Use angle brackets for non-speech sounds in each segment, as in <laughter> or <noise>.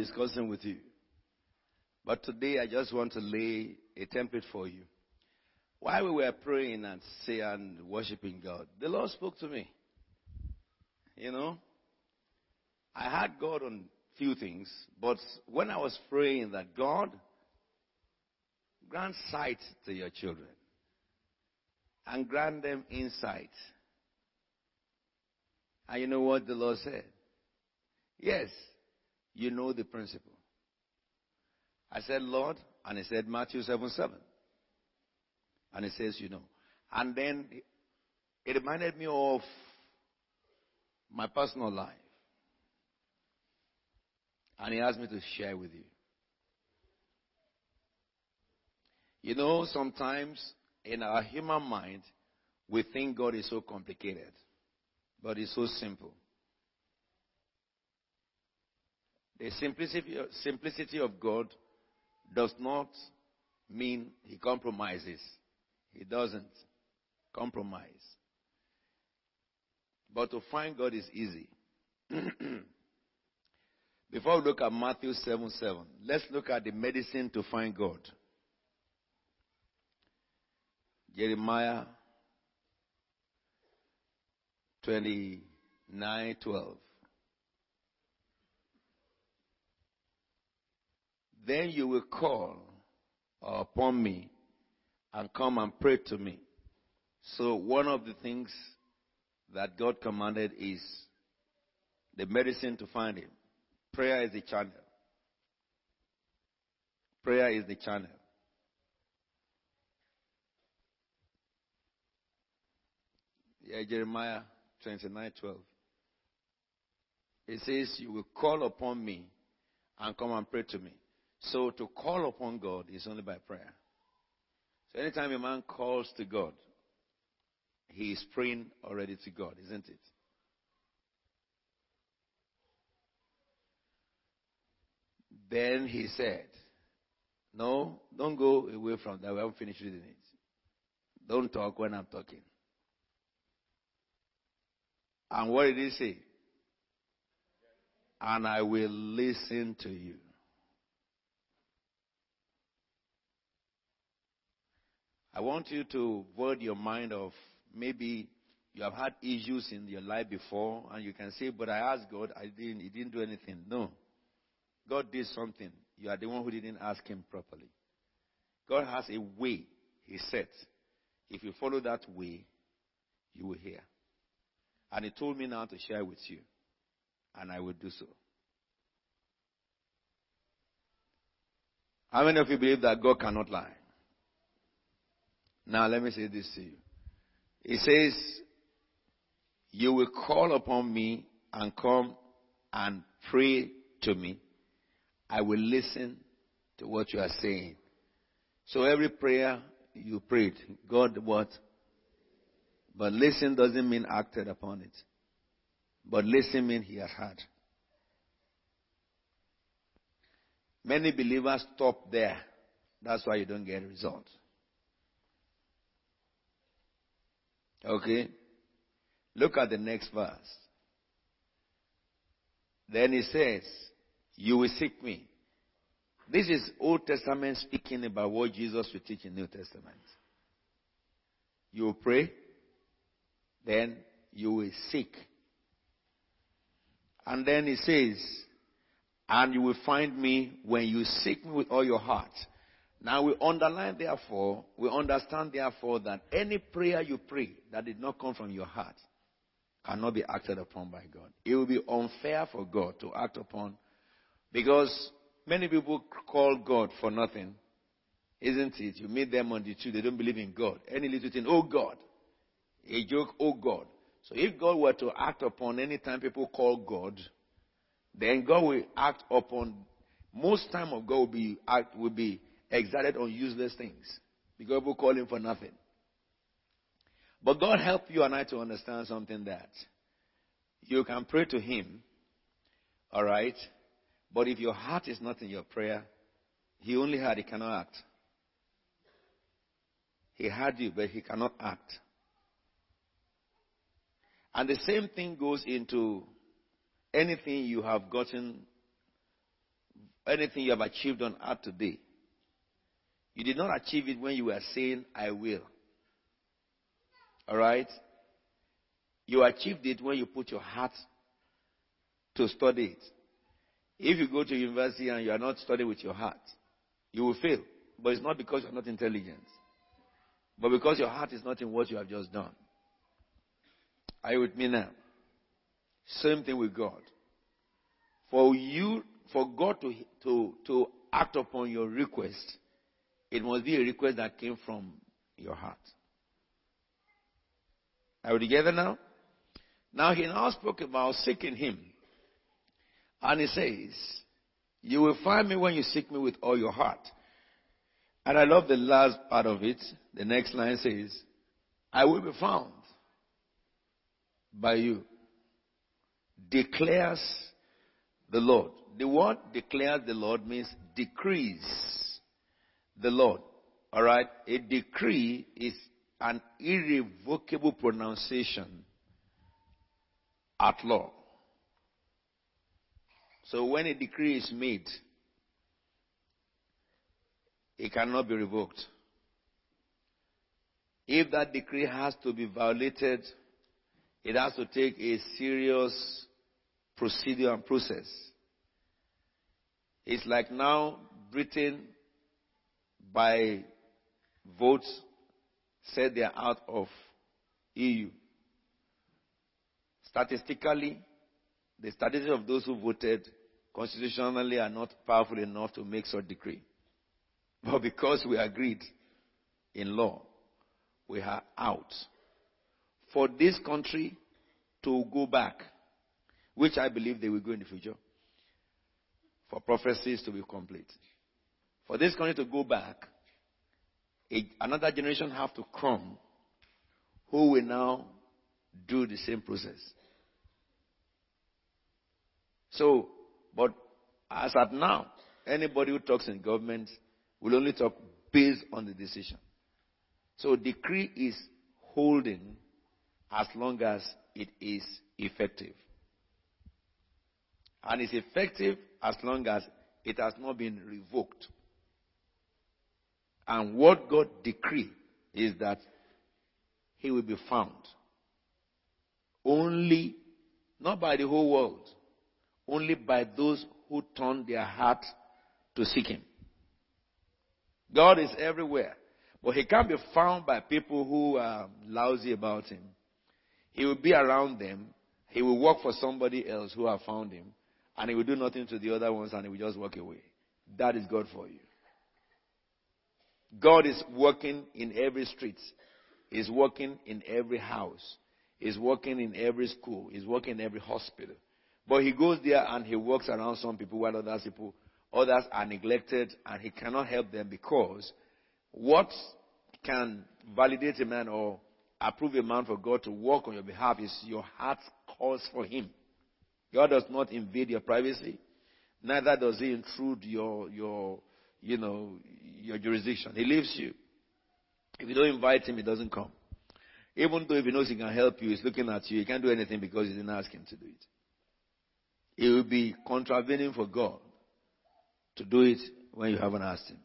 discussing with you. But today I just want to lay a template for you. While we were praying and saying and worshiping God, the Lord spoke to me. You know, I had God on few things, but when I was praying that God grant sight to your children and grant them insight. And you know what the Lord said? Yes, you know the principle. I said, Lord, and he said Matthew 7 7. And he says, you know. And then it reminded me of my personal life. And he asked me to share with you. You know, sometimes in our human mind, we think God is so complicated, but He's so simple. The simplicity, simplicity of God does not mean He compromises. He doesn't compromise. But to find God is easy. <clears throat> Before we look at Matthew 7 7, let's look at the medicine to find God. Jeremiah 29 12. Then you will call upon me and come and pray to me. So, one of the things that God commanded is the medicine to find Him. Prayer is the channel. Prayer is the channel. Yeah, Jeremiah 29 12. It says, You will call upon me and come and pray to me. So to call upon God is only by prayer. So anytime a man calls to God, he is praying already to God, isn't it? Then he said, No, don't go away from that. We haven't finished reading it. Don't talk when I'm talking. And what did he say? And I will listen to you. I want you to word your mind of maybe you have had issues in your life before and you can say, but I asked God, I didn't, he didn't do anything. No. God did something. You are the one who didn't ask him properly. God has a way he set. If you follow that way, you will hear. And he told me now to share with you. And I will do so. How many of you believe that God cannot lie? Now let me say this to you. He says, You will call upon me and come and pray to me. I will listen to what you are saying. So every prayer you prayed, God what? But listen doesn't mean acted upon it. But listen means he has heard. Many believers stop there. That's why you don't get results. Okay? Look at the next verse. Then he says, You will seek me. This is Old Testament speaking about what Jesus will teach in New Testament. You will pray, then you will seek. And then he says, and you will find me when you seek me with all your heart. Now we underline therefore, we understand therefore that any prayer you pray that did not come from your heart cannot be acted upon by God. It will be unfair for God to act upon because many people call God for nothing. Isn't it? You meet them on the street, they don't believe in God. Any little thing, oh God. A joke, oh God. So if God were to act upon any time people call God, then God will act upon most time of God will be act will be excited on useless things. Because people call him for nothing. But God help you and I to understand something that you can pray to him, alright? But if your heart is not in your prayer, he only had, he cannot act. He had you, but he cannot act. And the same thing goes into anything you have gotten anything you have achieved on earth today, you did not achieve it when you were saying, I will. Alright? You achieved it when you put your heart to study it. If you go to university and you are not studying with your heart, you will fail. But it's not because you're not intelligent, but because your heart is not in what you have just done. Are you with me now? Same thing with God. For you, for God to, to, to act upon your request, it must be a request that came from your heart. Are we together now? Now he now spoke about seeking him. And he says, You will find me when you seek me with all your heart. And I love the last part of it. The next line says, I will be found by you. Declares the Lord. The word declares the Lord means decrees the Lord. Alright? A decree is an irrevocable pronunciation at law. So when a decree is made, it cannot be revoked. If that decree has to be violated, it has to take a serious procedure and process. It's like now Britain, by votes, said they are out of EU. Statistically, the statistics of those who voted constitutionally are not powerful enough to make such a decree. <laughs> But because we agreed in law, we are out. For this country to go back, which I believe they will go in the future, for prophecies to be complete. For this country to go back, a, another generation have to come who will now do the same process. So, but as at now, anybody who talks in government will only talk based on the decision. So decree is holding as long as it is effective. And it's effective as long as it has not been revoked. And what God decree is that he will be found. Only, not by the whole world, only by those who turn their heart to seek him. God is everywhere. But he can't be found by people who are lousy about him. He will be around them. He will work for somebody else who have found him. And he will do nothing to the other ones and he will just walk away. That is God for you. God is working in every street. He's working in every house. He's working in every school. He's working in every hospital. But he goes there and he works around some people while others people Others are neglected and he cannot help them because what can validate a man or approve a man for God to work on your behalf is your heart's calls for him. God does not invade your privacy. Neither does he intrude your, your, you know, your jurisdiction. He leaves you. If you don't invite him, he doesn't come. Even though if he knows he can help you, he's looking at you, he can't do anything because you didn't ask him to do it. It will be contravening for God to do it when you haven't asked him.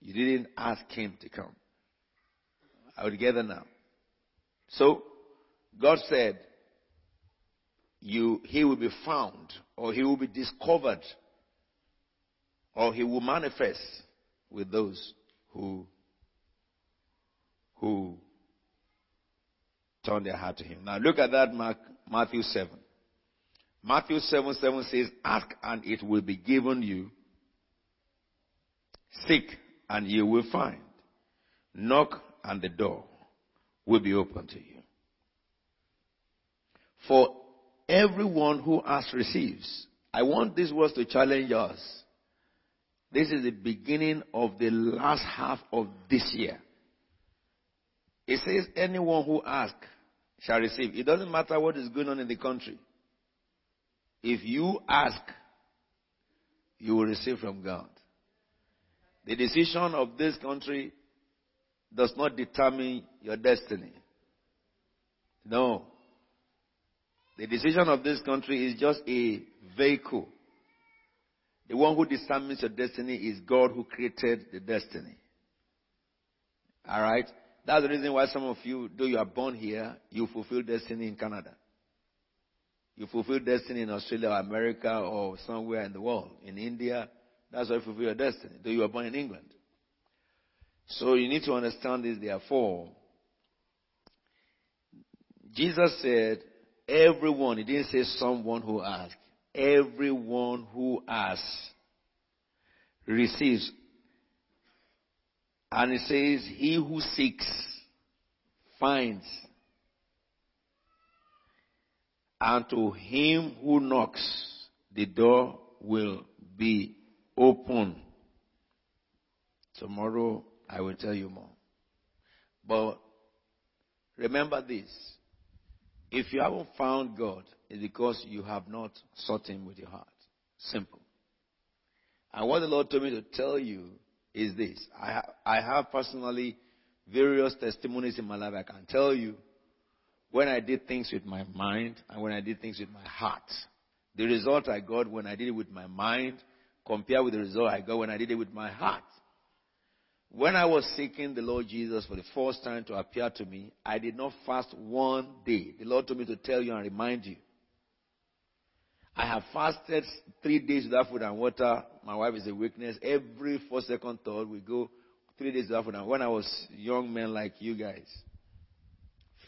You didn't ask him to come. I Are we together now? So, God said, you, he will be found, or he will be discovered, or he will manifest with those who, who turn their heart to him. Now look at that Mark, Matthew 7. Matthew 7 7 says, Ask and it will be given you. Seek and you will find. Knock and the door will be open to you. For everyone who asks receives. I want these words to challenge us. This is the beginning of the last half of this year. It says anyone who asks shall receive. It doesn't matter what is going on in the country. If you ask, you will receive from God. The decision of this country does not determine your destiny. No. The decision of this country is just a vehicle The one who determines your destiny is God who created the destiny. Alright? That's the reason why some of you, though you are born here, you fulfill destiny in Canada. You fulfill destiny in Australia or America or somewhere in the world. In India, that's why you fulfill your destiny, though you are born in England. So you need to understand this, therefore. Jesus said, everyone, he didn't say someone who asks, everyone who asks receives. And it says, he who seeks finds. And to him who knocks, the door will be open. Tomorrow I will tell you more. But remember this. If you haven't found God, it's because you have not sought Him with your heart. Simple. And what the Lord told me to tell you is this. I, ha- I have personally various testimonies in my life. I can tell you when I did things with my mind and when I did things with my heart. The result I got when I did it with my mind compared with the result I got when I did it with my heart. When I was seeking the Lord Jesus for the first time to appear to me, I did not fast one day. The Lord told me to tell you and remind you. I have fasted three days without food and water. My wife is a witness. Every four second thought we go three days without food and when I was young man like you guys.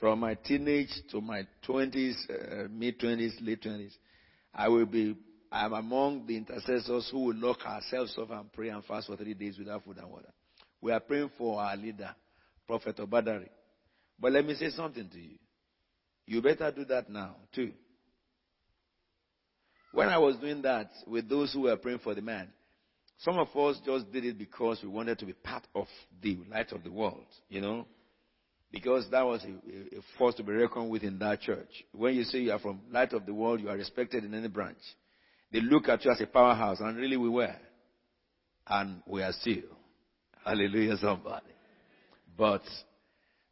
From my teenage to my twenties, uh, mid twenties, late twenties, I will be I am among the intercessors who will lock ourselves off and pray and fast for three days without food and water. We are praying for our leader, Prophet Obadari. But let me say something to you. You better do that now, too. When I was doing that with those who were praying for the man, some of us just did it because we wanted to be part of the light of the world, you know? Because that was a, a force to be reckoned with in that church. When you say you are from light of the world, you are respected in any branch. They look at you as a powerhouse, and really we were. And we are still. Hallelujah, somebody. But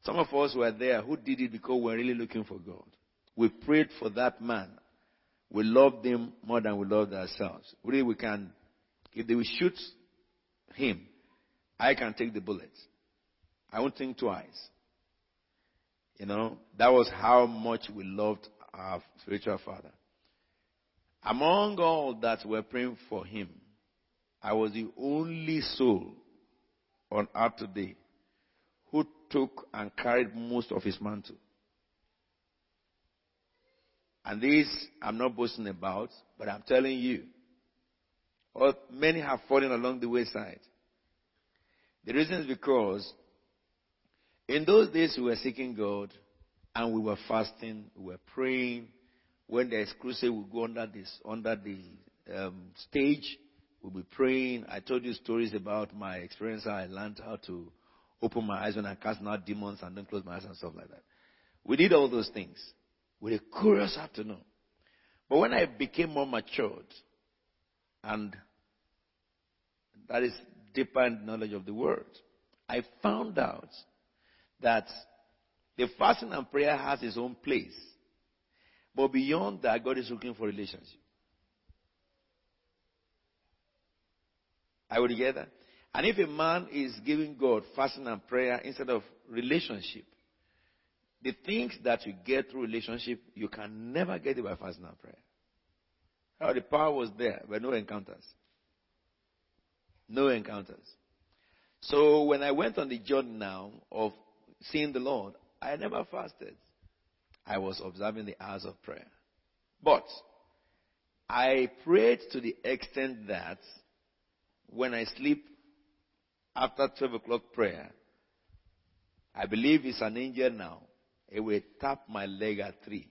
some of us were there who did it because we were really looking for God. We prayed for that man. We loved him more than we loved ourselves. Really, we can, if they will shoot him, I can take the bullets. I won't think twice. You know, that was how much we loved our spiritual father. Among all that were praying for him, I was the only soul on earth today who took and carried most of his mantle. And this I'm not boasting about, but I'm telling you. Or many have fallen along the wayside. The reason is because in those days we were seeking God and we were fasting, we were praying. When there's crusade, we go under this, under the um, stage We'll be praying. I told you stories about my experience how I learned how to open my eyes when I cast out demons and then close my eyes and stuff like that. We did all those things with a curious know. But when I became more matured, and that is deeper knowledge of the word, I found out that the fasting and prayer has its own place. But beyond that, God is looking for relationship. Are we together? And if a man is giving God fasting and prayer instead of relationship, the things that you get through relationship, you can never get it by fasting and prayer. How the power was there, but no encounters. No encounters. So when I went on the journey now of seeing the Lord, I never fasted. I was observing the hours of prayer. But I prayed to the extent that when I sleep after 12 o'clock prayer, I believe it's an angel now. It will tap my leg at 3.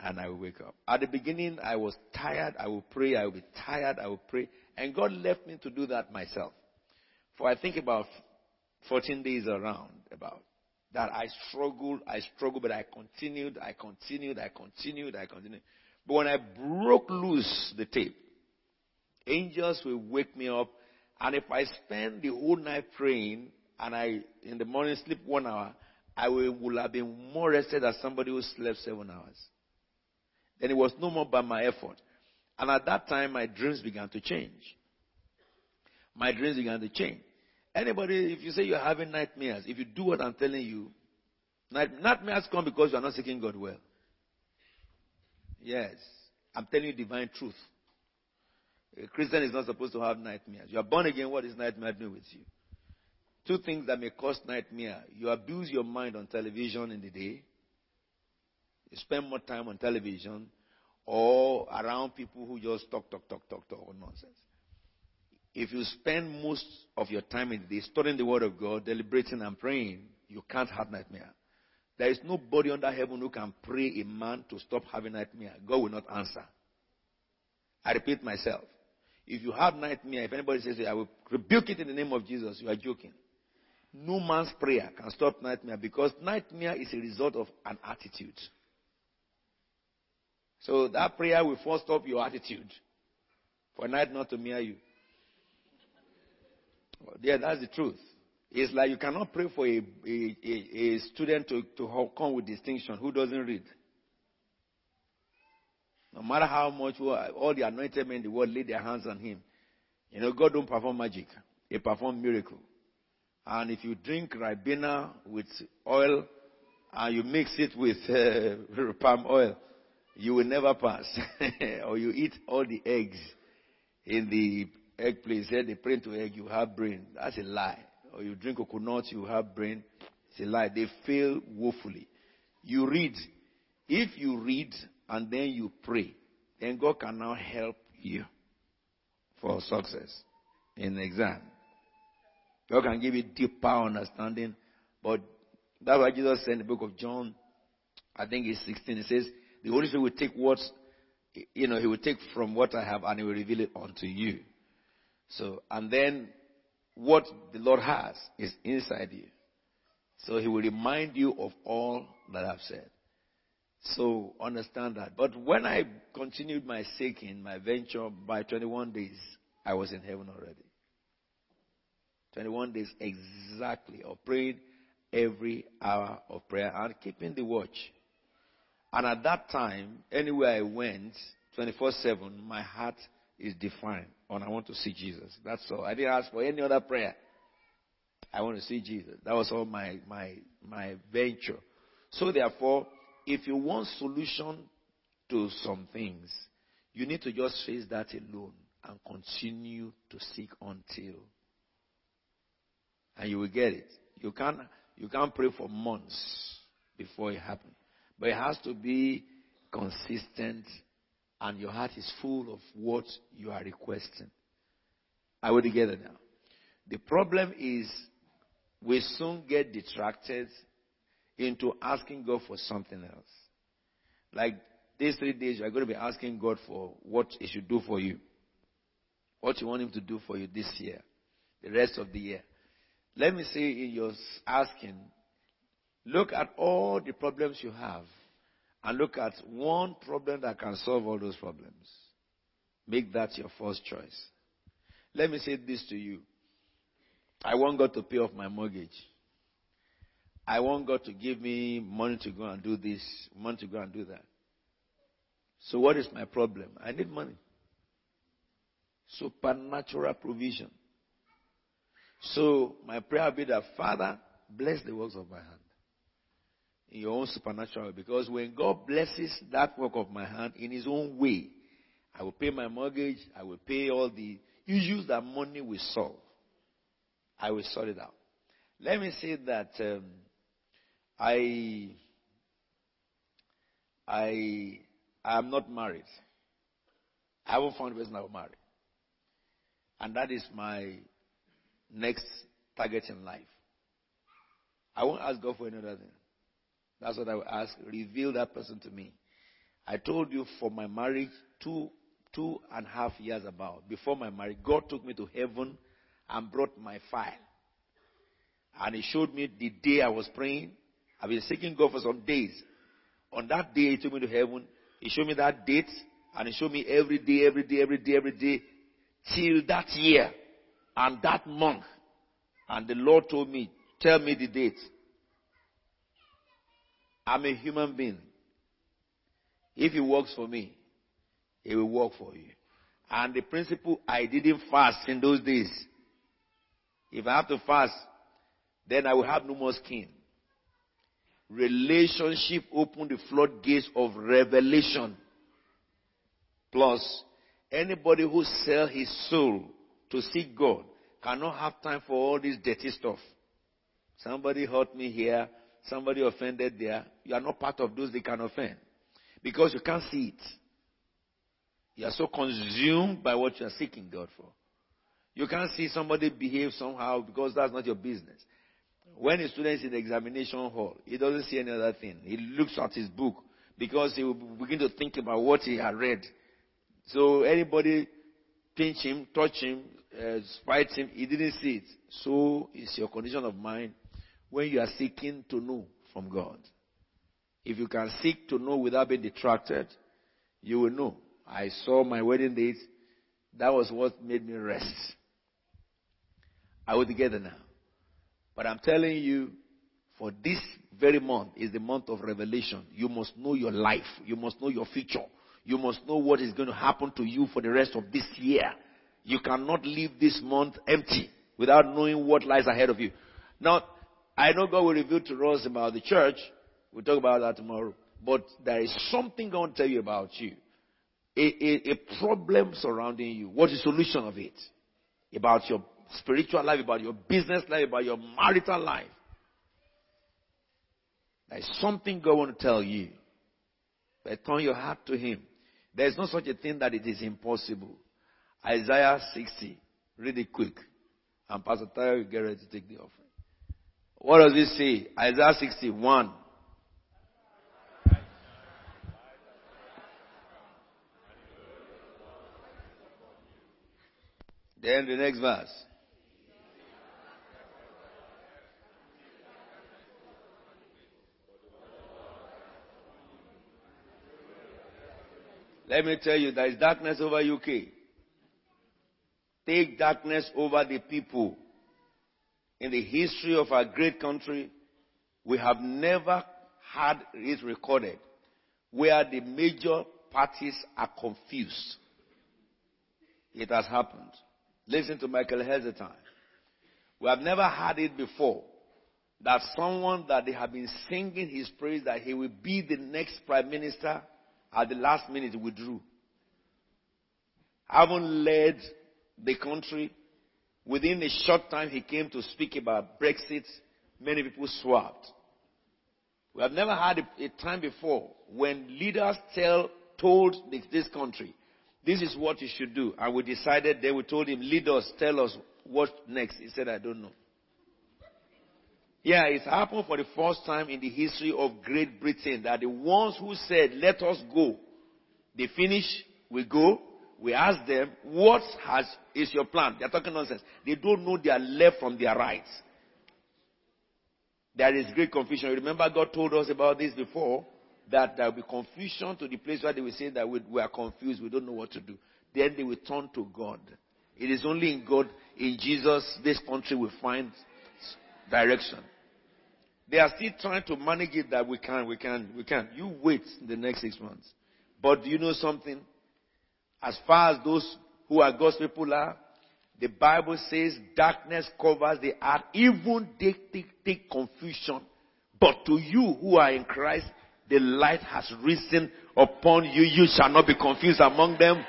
And I will wake up. At the beginning, I was tired. I will pray. I will be tired. I will pray. And God left me to do that myself. For I think about 14 days around about that I struggled, I struggled, but I continued, I continued, I continued, I continued. But when I broke loose the tape, Angels will wake me up. And if I spend the whole night praying and I, in the morning, sleep one hour, I will, will have been more rested than somebody who slept seven hours. Then it was no more by my effort. And at that time, my dreams began to change. My dreams began to change. Anybody, if you say you're having nightmares, if you do what I'm telling you, nightmares come because you are not seeking God well. Yes. I'm telling you divine truth. A Christian is not supposed to have nightmares. You are born again, what is nightmare doing with you? Two things that may cause nightmare. You abuse your mind on television in the day. You spend more time on television or around people who just talk, talk, talk, talk, talk, nonsense. If you spend most of your time in the day studying the Word of God, deliberating and praying, you can't have nightmare. There is nobody under heaven who can pray a man to stop having nightmare. God will not answer. I repeat myself. If you have nightmare, if anybody says, I will rebuke it in the name of Jesus, you are joking. No man's prayer can stop nightmare because nightmare is a result of an attitude. So that prayer will first stop your attitude for night not to mirror you. Yeah, that's the truth. It's like you cannot pray for a, a, a, a student to, to come with distinction who doesn't read. No matter how much all the anointed men in the world lay their hands on him. You know, God don't perform magic. He perform miracle. And if you drink Ribena with oil and you mix it with uh, <laughs> palm oil, you will never pass. <laughs> or you eat all the eggs in the egg place. Here they print to egg, you have brain. That's a lie. Or you drink coconut, you have brain. It's a lie. They fail woefully. You read. If you read and then you pray, then God can now help you for success in the exam. God can give you deeper understanding. But that's why Jesus said in the book of John, I think it's 16, it says, the Holy Spirit will take what, you know, He will take from what I have and He will reveal it unto you. So, and then what the Lord has is inside you. So He will remind you of all that I've said. So understand that. But when I continued my seeking, my venture, by 21 days, I was in heaven already. 21 days exactly of praying every hour of prayer and keeping the watch. And at that time, anywhere I went, 24 7, my heart is defined on I want to see Jesus. That's all. I didn't ask for any other prayer. I want to see Jesus. That was all my, my, my venture. So therefore, if you want solution to some things, you need to just face that alone and continue to seek until. And you will get it. You can't, you can't pray for months before it happens. But it has to be consistent and your heart is full of what you are requesting. Are we together now? The problem is we soon get distracted into asking God for something else. Like these three days, you are going to be asking God for what He should do for you. What you want Him to do for you this year, the rest of the year. Let me say in your asking, Look at all the problems you have and look at one problem that can solve all those problems. Make that your first choice. Let me say this to you. I want God to pay off my mortgage. I want God to give me money to go and do this, money to go and do that. So what is my problem? I need money. Supernatural provision. So my prayer will be that Father, bless the works of my hand in your own supernatural way. Because when God blesses that work of my hand in His own way, I will pay my mortgage, I will pay all the issues that money will solve. I will sort it out. Let me say that um, I I I am not married. I haven't found a person I will marry. And that is my next target in life. I won't ask God for another thing. That's what I will ask. Reveal that person to me. I told you for my marriage, two, two and a half years about, before my marriage, God took me to heaven and brought my file. And He showed me the day I was praying. I've been seeking God for some days. On that day, He took me to heaven. He showed me that date, and He showed me every day, every day, every day, every day, till that year and that month. And the Lord told me, Tell me the date. I'm a human being. If he works for me, It will work for you. And the principle, I didn't fast in those days. If I have to fast, then I will have no more skin. Relationship open the floodgates of revelation. Plus, anybody who sell his soul to seek God cannot have time for all this dirty stuff. Somebody hurt me here, somebody offended there. You are not part of those they can offend. Because you can't see it. You are so consumed by what you are seeking God for. You can't see somebody behave somehow because that's not your business. When a student is in the examination hall, he doesn't see any other thing. He looks at his book because he will begin to think about what he had read. So anybody pinch him, touch him, uh, him, he didn't see it. So it's your condition of mind when you are seeking to know from God. If you can seek to know without being detracted, you will know. I saw my wedding date. That was what made me rest. Are we together now? But I'm telling you, for this very month is the month of revelation. You must know your life. You must know your future. You must know what is going to happen to you for the rest of this year. You cannot leave this month empty without knowing what lies ahead of you. Now, I know God will reveal to us about the church. We'll talk about that tomorrow. But there is something going to tell you about you. A, a, a problem surrounding you. What is the solution of it? About your spiritual life, about your business life, about your marital life. There is something God wants to tell you. But turn your heart to Him. There is no such a thing that it is impossible. Isaiah 60. Read it quick. And Pastor Tyler will get ready to take the offering. What does it say? Isaiah 61. Then the next verse. Let me tell you, there is darkness over UK. Take darkness over the people. In the history of our great country, we have never had it recorded where the major parties are confused. It has happened. Listen to Michael Heseltine. We have never had it before that someone that they have been singing his praise that he will be the next prime minister at the last minute withdrew. Having led the country, within a short time he came to speak about Brexit. Many people swapped. We have never had a, a time before when leaders tell, told this country, this is what you should do. And we decided, then we told him, lead us, tell us what next. He said, I don't know. Yeah, it's happened for the first time in the history of Great Britain that the ones who said, let us go, they finish, we go, we ask them, what has, is your plan? They're talking nonsense. They don't know their left from their right. There is great confusion. Remember God told us about this before, that there will be confusion to the place where they will say that we, we are confused, we don't know what to do. Then they will turn to God. It is only in God, in Jesus, this country will find direction. They are still trying to manage it that we can, we can, we can. You wait the next six months. But do you know something? As far as those who are God's people are, the Bible says darkness covers the earth, even they take, confusion. But to you who are in Christ, the light has risen upon you. You shall not be confused among them.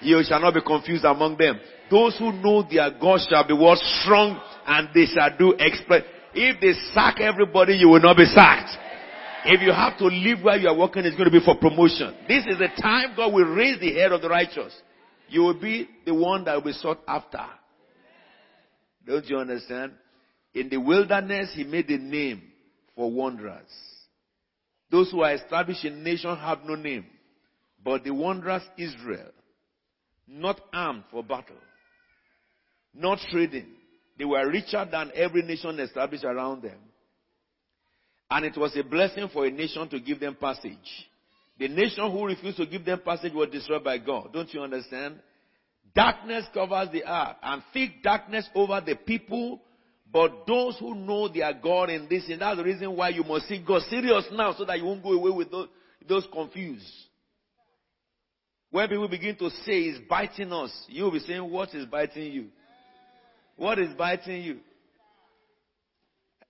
You shall not be confused among them. Those who know their God shall be what strong and they shall do exploit. If they sack everybody, you will not be sacked. If you have to leave where you are working, it's going to be for promotion. This is the time God will raise the head of the righteous. You will be the one that will be sought after. Don't you understand? In the wilderness, he made a name for wanderers. Those who are established in nation have no name. But the wanderers Israel, not armed for battle, not trading, they were richer than every nation established around them. And it was a blessing for a nation to give them passage. The nation who refused to give them passage was destroyed by God. Don't you understand? Darkness covers the earth and thick darkness over the people. But those who know their God in this, and that's the reason why you must see God serious now so that you won't go away with those, those confused. When people begin to say it's biting us, you'll be saying, What is biting you? What is biting you?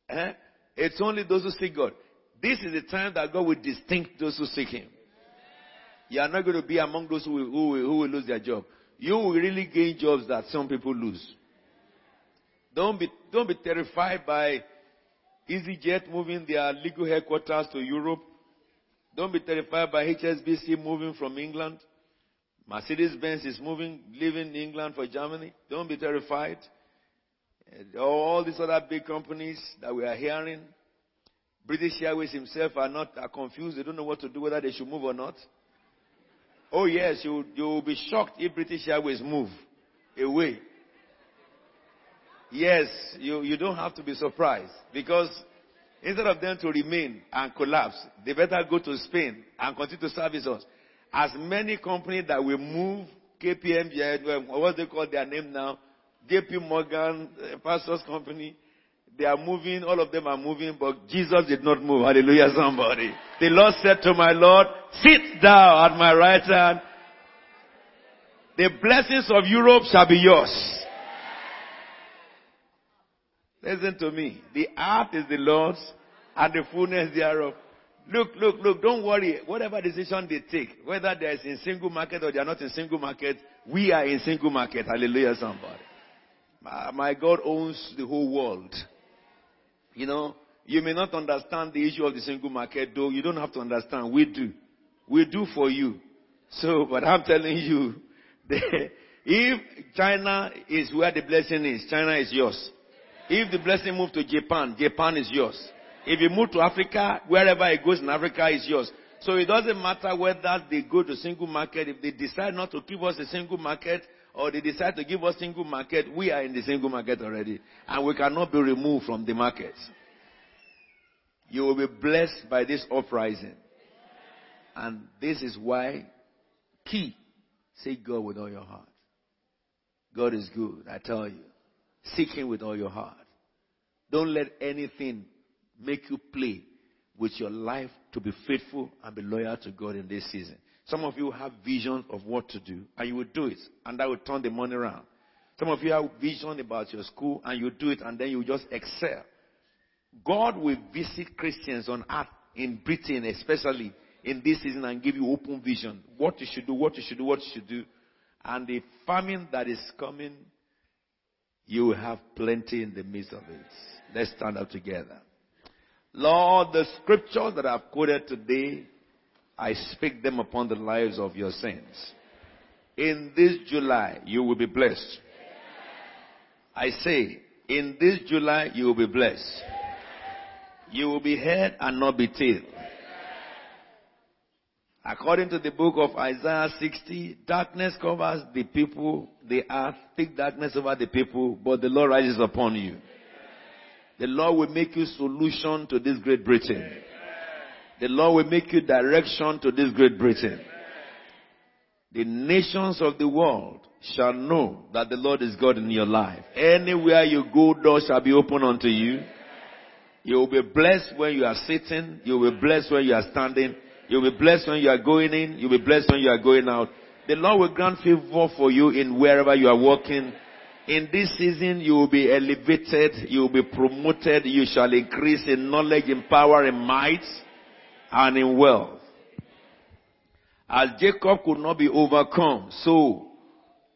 Eh? It's only those who seek God. This is the time that God will distinct those who seek Him. You are not going to be among those who will, who will, who will lose their job. You will really gain jobs that some people lose. Don't be, don't be terrified by EasyJet moving their legal headquarters to Europe. Don't be terrified by HSBC moving from England. Mercedes Benz is moving, leaving England for Germany. Don't be terrified. All these other big companies that we are hearing, British Airways himself are not are confused. They don't know what to do, whether they should move or not. Oh yes, you you will be shocked if British Airways move away. Yes, you, you don't have to be surprised because instead of them to remain and collapse, they better go to Spain and continue to service us as many companies that will move KPMG, what they call their name now, JP Morgan, uh, Pastors Company, they are moving, all of them are moving, but Jesus did not move. Hallelujah, somebody. The Lord said to my Lord, sit down at my right hand. The blessings of Europe shall be yours. Listen to me. The earth is the Lord's and the fullness thereof. Look, look, look, don't worry. Whatever decision they take, whether they're in single market or they're not in single market, we are in single market. Hallelujah, somebody. My, my God owns the whole world. You know, you may not understand the issue of the single market, though you don't have to understand. We do. We do for you. So, but I'm telling you, <laughs> if China is where the blessing is, China is yours. If the blessing moves to Japan, Japan is yours. If you move to Africa, wherever it goes in Africa is yours. So it doesn't matter whether they go to single market. If they decide not to give us a single market or they decide to give us single market, we are in the single market already. And we cannot be removed from the market. You will be blessed by this uprising. And this is why, key, seek God with all your heart. God is good, I tell you. Seek Him with all your heart. Don't let anything make you play with your life to be faithful and be loyal to God in this season. Some of you have visions of what to do, and you will do it, and that will turn the money around. Some of you have vision about your school, and you do it, and then you just excel. God will visit Christians on earth, in Britain especially, in this season, and give you open vision. What you should do, what you should do, what you should do. And the famine that is coming, you will have plenty in the midst of it. Let's stand up together. Lord, the scriptures that I've quoted today, I speak them upon the lives of your saints. In this July, you will be blessed. I say, in this July, you will be blessed. You will be head and not be tail. According to the book of Isaiah 60, darkness covers the people, the earth, thick darkness over the people, but the Lord rises upon you. The Lord will make you solution to this Great Britain. The Lord will make you direction to this Great Britain. The nations of the world shall know that the Lord is God in your life. Anywhere you go, doors shall be open unto you. You will be blessed when you are sitting. You will be blessed when you are standing. You will be blessed when you are going in. You will be blessed when you are going out. The Lord will grant favor for you in wherever you are walking in this season, you will be elevated, you will be promoted, you shall increase in knowledge, in power, in might, and in wealth. As Jacob could not be overcome, so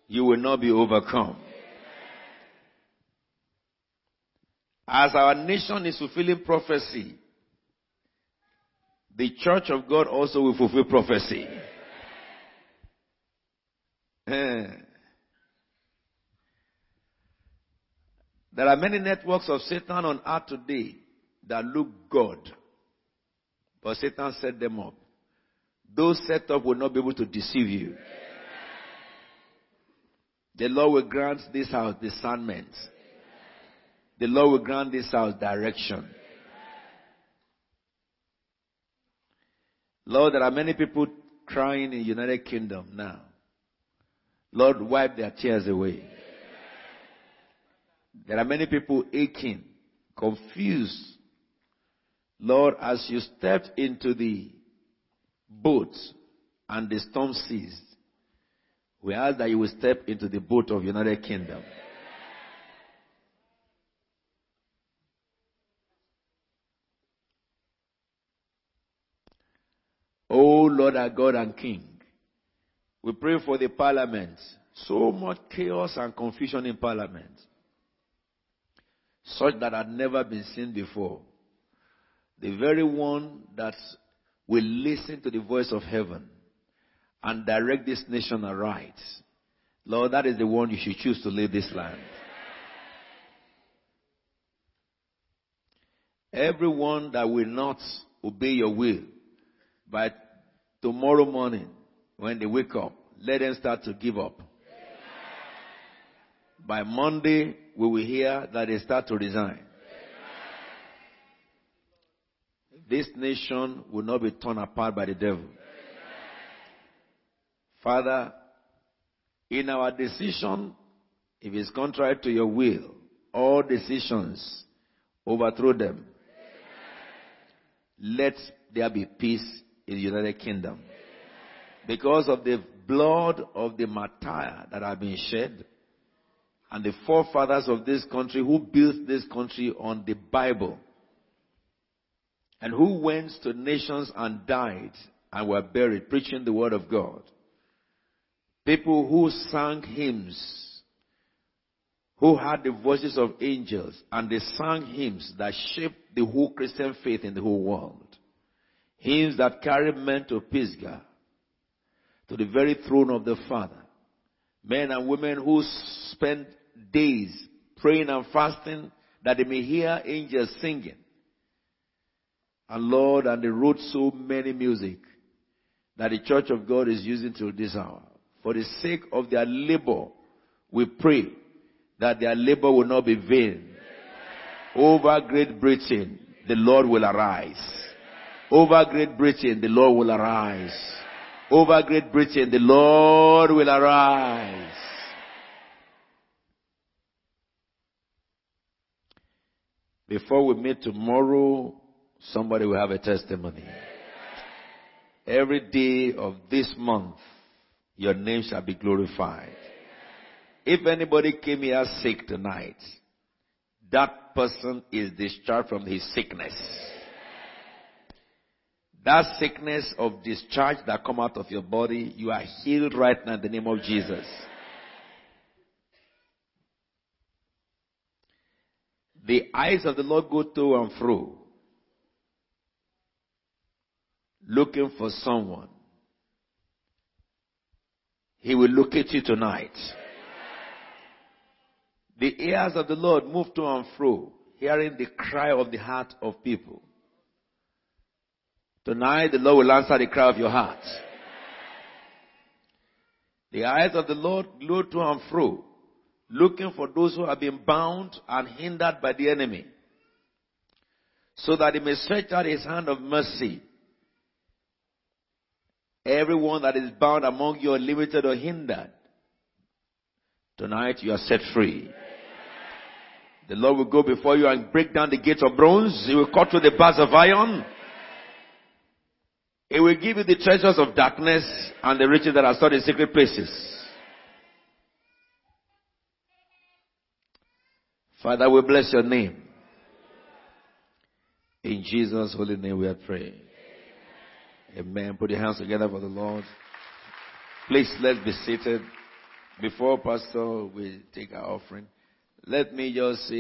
you will not be overcome. As our nation is fulfilling prophecy, the church of God also will fulfill prophecy. Eh. There are many networks of Satan on earth today that look good, but Satan set them up. Those set up will not be able to deceive you. The Lord will grant this house discernment. The Lord will grant this house direction. Lord, there are many people crying in United Kingdom now. Lord, wipe their tears away. There are many people aching, confused. Lord, as you stepped into the boat and the storm ceased, We ask that you will step into the boat of United Kingdom. Oh Lord our God and King, we pray for the parliament. So much chaos and confusion in parliament. Such that had never been seen before. The very one that will listen to the voice of heaven and direct this nation aright. Lord, that is the one you should choose to lead this land. Everyone that will not obey your will by tomorrow morning when they wake up, let them start to give up. By Monday, we will hear that they start to resign. This nation will not be torn apart by the devil. Father, in our decision, if it's contrary to your will, all decisions, overthrow them. Let there be peace in the United Kingdom. Because of the blood of the martyr that have been shed, and the forefathers of this country who built this country on the Bible, and who went to nations and died and were buried preaching the word of God. People who sang hymns, who had the voices of angels, and they sang hymns that shaped the whole Christian faith in the whole world. Hymns that carried men to Pisgah, to the very throne of the Father. Men and women who spent days praying and fasting that they may hear angels singing. And Lord, and they wrote so many music that the church of God is using till this hour for the sake of their labor, we pray that their labor will not be vain. Over Great Britain, the Lord will arise. Over Great Britain, the Lord will arise. Over Great Britain, the Lord will arise. Before we meet tomorrow, somebody will have a testimony. Every day of this month, your name shall be glorified. If anybody came here sick tonight, that person is discharged from his sickness. That sickness of discharge that come out of your body, you are healed right now in the name of Jesus. The eyes of the Lord go to and fro, looking for someone he will look at you tonight. The ears of the Lord move to and fro, hearing the cry of the heart of people. Tonight the Lord will answer the cry of your heart. The eyes of the Lord glow to and fro, looking for those who have been bound and hindered by the enemy, so that he may stretch out his hand of mercy Everyone that is bound among you, limited or hindered, tonight you are set free. The Lord will go before you and break down the gates of bronze. He will cut through the bars of iron. He will give you the treasures of darkness and the riches that are stored in secret places. Father, we bless your name. In Jesus' holy name we are praying. Amen. Put your hands together for the Lord. Please, let's be seated. Before Pastor we take our offering, let me just say